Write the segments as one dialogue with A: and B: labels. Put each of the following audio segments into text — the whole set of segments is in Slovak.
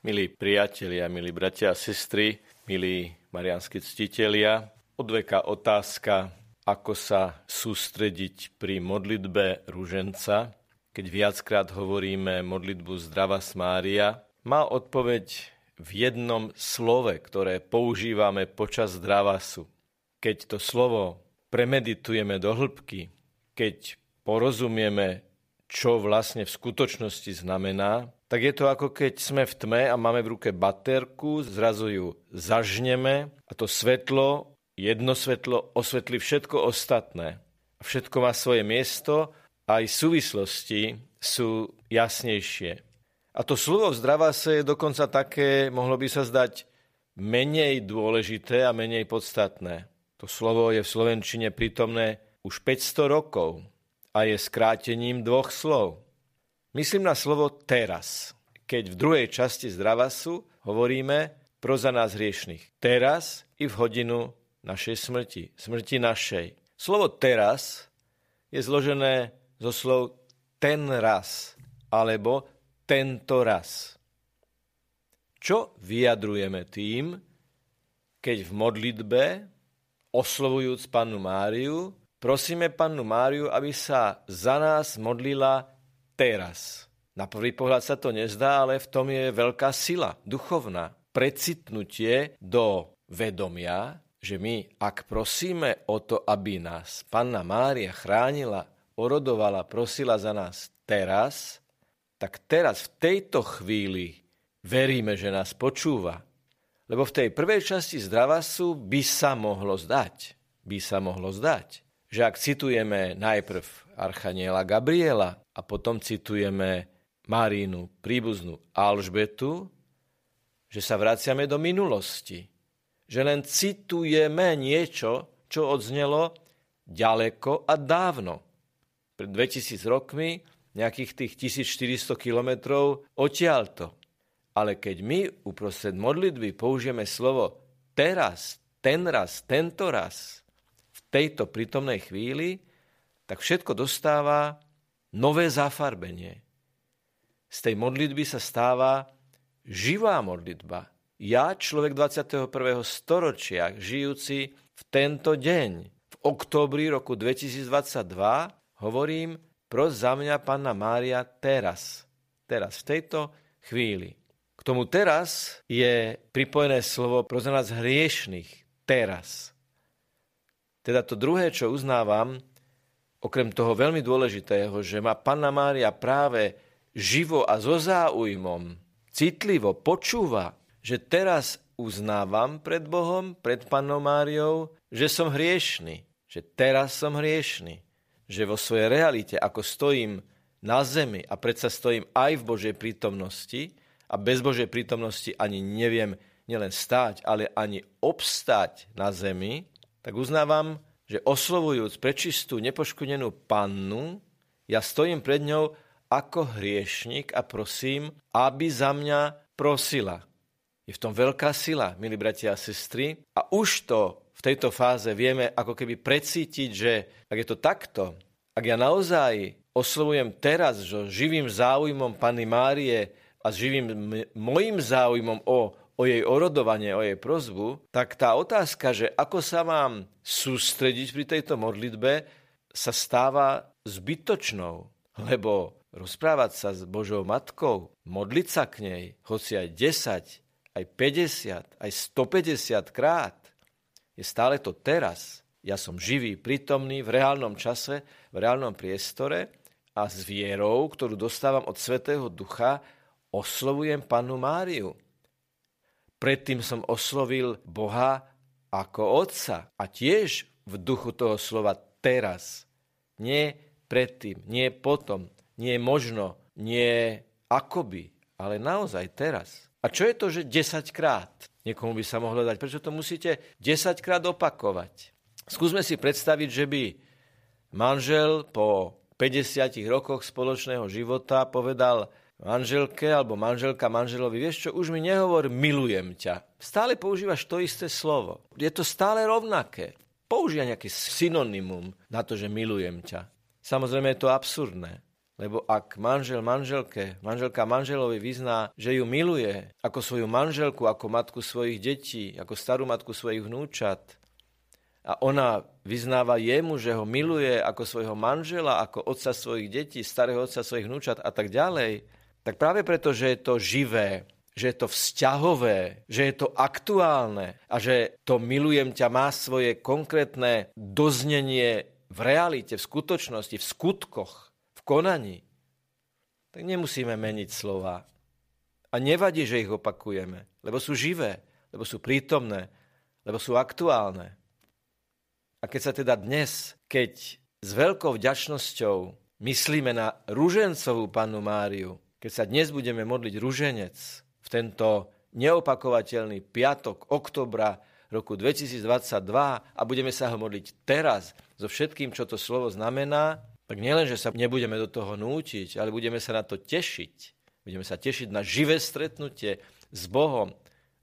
A: Milí priatelia, milí bratia a sestry, milí marianskí ctitelia, odveka otázka, ako sa sústrediť pri modlitbe rúženca, keď viackrát hovoríme modlitbu Zdrava Mária, má odpoveď v jednom slove, ktoré používame počas zdravasu. Keď to slovo premeditujeme do hĺbky, keď porozumieme, čo vlastne v skutočnosti znamená, tak je to ako keď sme v tme a máme v ruke baterku, zrazu ju zažneme a to svetlo, jedno svetlo osvetlí všetko ostatné. Všetko má svoje miesto aj súvislosti sú jasnejšie. A to slovo zdravá sa je dokonca také, mohlo by sa zdať, menej dôležité a menej podstatné. To slovo je v Slovenčine prítomné už 500 rokov a je skrátením dvoch slov. Myslím na slovo teraz, keď v druhej časti zdravasu hovoríme pro za nás hriešných. Teraz i v hodinu našej smrti, smrti našej. Slovo teraz je zložené zo slov ten raz alebo tento raz. Čo vyjadrujeme tým, keď v modlitbe, oslovujúc pannu Máriu, prosíme pannu Máriu, aby sa za nás modlila teraz. Na prvý pohľad sa to nezdá, ale v tom je veľká sila, duchovná. Precitnutie do vedomia, že my, ak prosíme o to, aby nás Panna Mária chránila, orodovala, prosila za nás teraz, tak teraz, v tejto chvíli, veríme, že nás počúva. Lebo v tej prvej časti zdravasu by sa mohlo zdať, by sa mohlo zdať, že ak citujeme najprv Archaniela Gabriela a potom citujeme Marínu príbuznú Alžbetu, že sa vraciame do minulosti. Že len citujeme niečo, čo odznelo ďaleko a dávno. Pred 2000 rokmi, nejakých tých 1400 kilometrov odtiaľto. Ale keď my uprostred modlitby použijeme slovo teraz, ten raz, tento raz, tejto prítomnej chvíli, tak všetko dostáva nové zafarbenie. Z tej modlitby sa stáva živá modlitba. Ja, človek 21. storočia, žijúci v tento deň, v októbri roku 2022, hovorím, pros za mňa Panna Mária teraz. Teraz, v tejto chvíli. K tomu teraz je pripojené slovo pro nás hriešných. Teraz. Teda to druhé, čo uznávam, okrem toho veľmi dôležitého, že ma Panna Mária práve živo a so záujmom, citlivo počúva, že teraz uznávam pred Bohom, pred Pannou Máriou, že som hriešný, že teraz som hriešný, že vo svojej realite, ako stojím na zemi a predsa stojím aj v Božej prítomnosti a bez Božej prítomnosti ani neviem nielen stáť, ale ani obstáť na zemi, tak uznávam, že oslovujúc prečistú nepoškodenú pannu, ja stojím pred ňou ako hriešnik a prosím, aby za mňa prosila. Je v tom veľká sila, milí bratia a sestry. A už to v tejto fáze vieme ako keby precítiť, že ak je to takto, ak ja naozaj oslovujem teraz so živým záujmom Panny Márie a živým mojim záujmom o o jej orodovanie, o jej prozbu, tak tá otázka, že ako sa mám sústrediť pri tejto modlitbe, sa stáva zbytočnou, lebo rozprávať sa s Božou Matkou, modliť sa k nej, hoci aj 10, aj 50, aj 150 krát, je stále to teraz. Ja som živý, prítomný v reálnom čase, v reálnom priestore a s vierou, ktorú dostávam od Svetého Ducha, oslovujem Pannu Máriu. Predtým som oslovil Boha ako Otca a tiež v duchu toho slova teraz. Nie predtým, nie potom, nie možno, nie akoby, ale naozaj teraz. A čo je to, že 10 krát? Niekomu by sa mohlo dať. Prečo to musíte 10 krát opakovať? Skúsme si predstaviť, že by manžel po 50 rokoch spoločného života povedal, manželke alebo manželka manželovi, vieš čo, už mi nehovor milujem ťa. Stále používaš to isté slovo. Je to stále rovnaké. Používa nejaký synonymum na to, že milujem ťa. Samozrejme je to absurdné. Lebo ak manžel manželke, manželka manželovi vyzná, že ju miluje ako svoju manželku, ako matku svojich detí, ako starú matku svojich vnúčat, a ona vyznáva jemu, že ho miluje ako svojho manžela, ako otca svojich detí, starého otca svojich vnúčat a tak ďalej, tak práve preto, že je to živé, že je to vzťahové, že je to aktuálne a že to milujem ťa má svoje konkrétne doznenie v realite, v skutočnosti, v skutkoch, konaní, tak nemusíme meniť slova. A nevadí, že ich opakujeme, lebo sú živé, lebo sú prítomné, lebo sú aktuálne. A keď sa teda dnes, keď s veľkou vďačnosťou myslíme na rúžencovú pannu Máriu, keď sa dnes budeme modliť rúženec v tento neopakovateľný piatok oktobra roku 2022 a budeme sa ho modliť teraz so všetkým, čo to slovo znamená, tak nielen, že sa nebudeme do toho nútiť, ale budeme sa na to tešiť. Budeme sa tešiť na živé stretnutie s Bohom,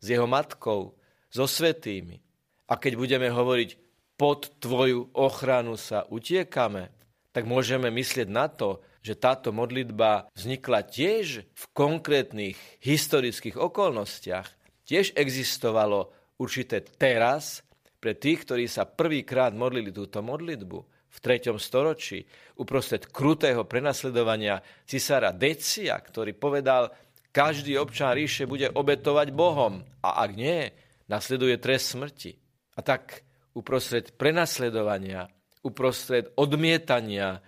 A: s Jeho matkou, so svetými. A keď budeme hovoriť, pod Tvoju ochranu sa utiekame, tak môžeme myslieť na to, že táto modlitba vznikla tiež v konkrétnych historických okolnostiach. Tiež existovalo určité teraz pre tých, ktorí sa prvýkrát modlili túto modlitbu v 3. storočí uprostred krutého prenasledovania cisára Decia, ktorý povedal, každý občan ríše bude obetovať Bohom a ak nie, nasleduje trest smrti. A tak uprostred prenasledovania, uprostred odmietania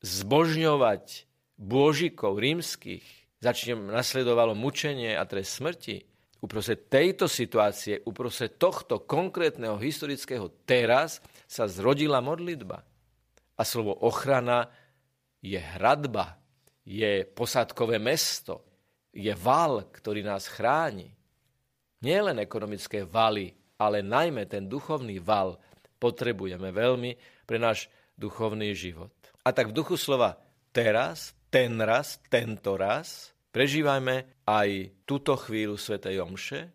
A: zbožňovať bôžikov rímskych, začne nasledovalo mučenie a trest smrti, uprostred tejto situácie, uprostred tohto konkrétneho historického teraz sa zrodila modlitba. A slovo ochrana je hradba, je posádkové mesto, je val, ktorý nás chráni. Nie len ekonomické valy, ale najmä ten duchovný val potrebujeme veľmi pre náš duchovný život. A tak v duchu slova teraz, ten raz, tento raz, Prežívajme aj túto chvíľu Svetej Omše,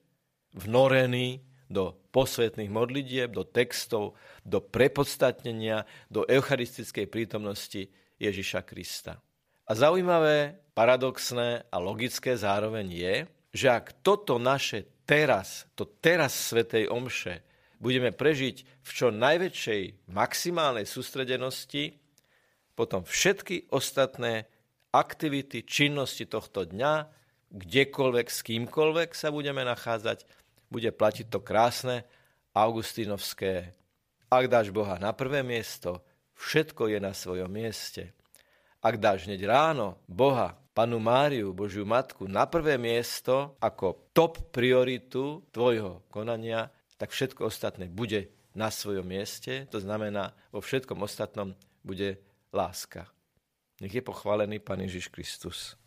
A: vnorený do posvetných modlitieb, do textov, do prepodstatnenia, do eucharistickej prítomnosti Ježiša Krista. A zaujímavé, paradoxné a logické zároveň je, že ak toto naše teraz, to teraz Svetej Omše, budeme prežiť v čo najväčšej maximálnej sústredenosti, potom všetky ostatné aktivity, činnosti tohto dňa, kdekoľvek, s kýmkoľvek sa budeme nachádzať, bude platiť to krásne augustínovské. Ak dáš Boha na prvé miesto, všetko je na svojom mieste. Ak dáš hneď ráno Boha, Panu Máriu, Božiu Matku, na prvé miesto ako top prioritu tvojho konania, tak všetko ostatné bude na svojom mieste, to znamená, vo všetkom ostatnom bude láska. Nech je pochválený Pán Ježiš Kristus.